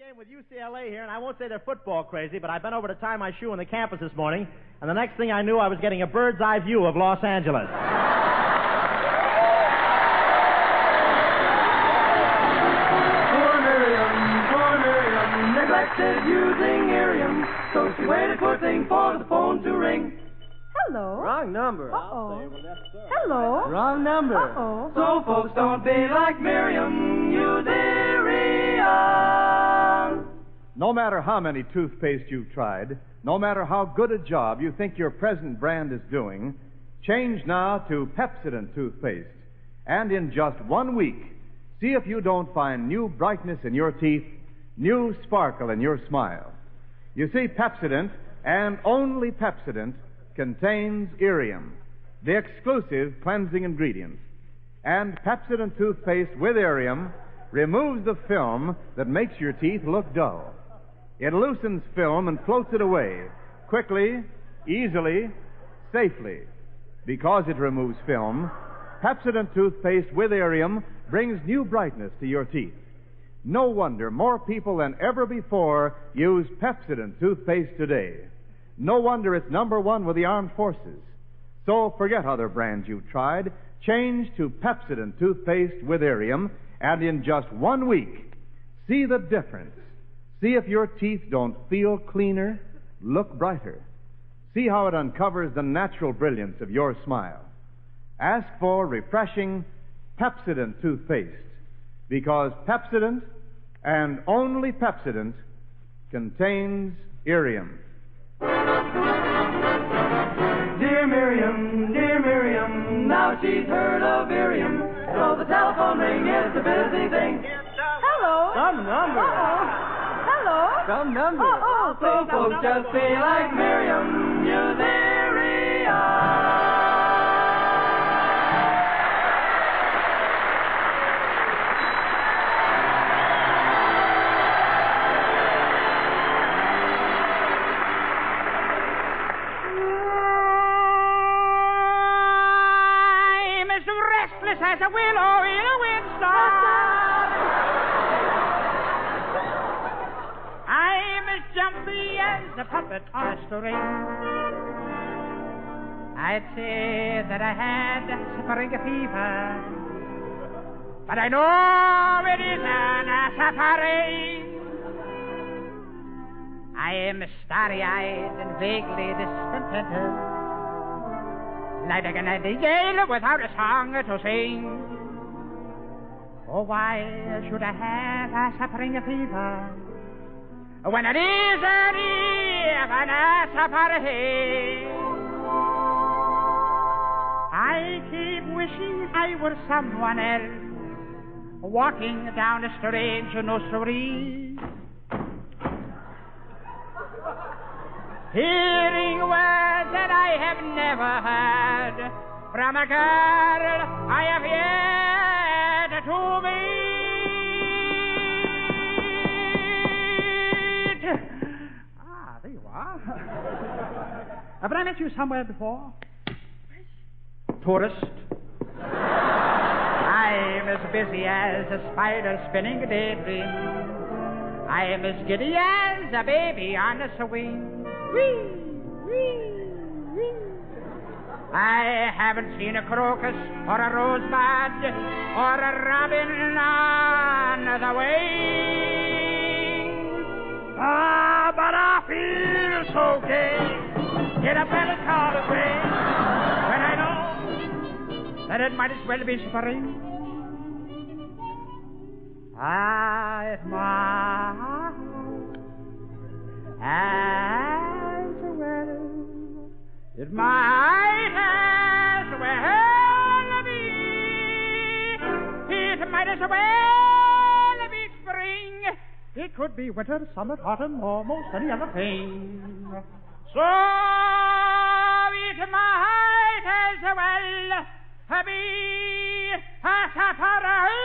game with UCLA here, and I won't say they're football crazy, but I bent over to tie my shoe on the campus this morning, and the next thing I knew, I was getting a bird's eye view of Los Angeles. Poor Miriam, Miriam, neglected using Irium. So she waited, poor thing, for the phone to ring. Hello. Wrong number. Uh-oh. Hello. Wrong number. Uh-oh. So folks don't be like Miriam, use Irium. No matter how many toothpaste you've tried, no matter how good a job you think your present brand is doing, change now to Pepsodent toothpaste. And in just one week, see if you don't find new brightness in your teeth, new sparkle in your smile. You see, Pepsodent, and only Pepsodent, contains Irium, the exclusive cleansing ingredient. And Pepsodent toothpaste with Irium removes the film that makes your teeth look dull. It loosens film and floats it away quickly, easily, safely. Because it removes film, Pepsodent toothpaste with Irium brings new brightness to your teeth. No wonder more people than ever before use Pepsodent toothpaste today. No wonder it's number one with the armed forces. So forget other brands you've tried. Change to Pepsodent toothpaste with Irium, and in just one week, see the difference. See if your teeth don't feel cleaner, look brighter. See how it uncovers the natural brilliance of your smile. Ask for refreshing Pepsodent toothpaste because Pepsodent and only Pepsodent contains Irium. Dear Miriam, dear Miriam, now she's heard of Irium. So the telephone ring is a busy thing. Hello. Some number. Uh-oh. Hello. Some number. Uh-oh. So folks just be like Miriam, use Irium. I'm as restless as a willow in a windstorm. I'm as jumpy as a puppet on a string. I'd say that I had a spring fever, but I know it isn't a safari. I am starry-eyed and vaguely discontented like a nightingale without a song to sing. Oh, why should I have a suffering fever when it isn't even a safari? I keep wishing I were someone else, walking down a strange nursery. Hearing words that I have never heard from a girl I have yet Have I met you somewhere before? Tourist. I'm as busy as a spider spinning a daydream. I am as giddy as a baby on a swing. Whee, whee, whee. I haven't seen a crocus or a rosebud or a robin on the wing. Ah, but I feel so gay. Get up and call away when I know that it might as well be spring. Ah, it might as well. It might as well be. It might as well be spring. It could be winter, summer, autumn, almost most any other thing. So it might as well be a safari.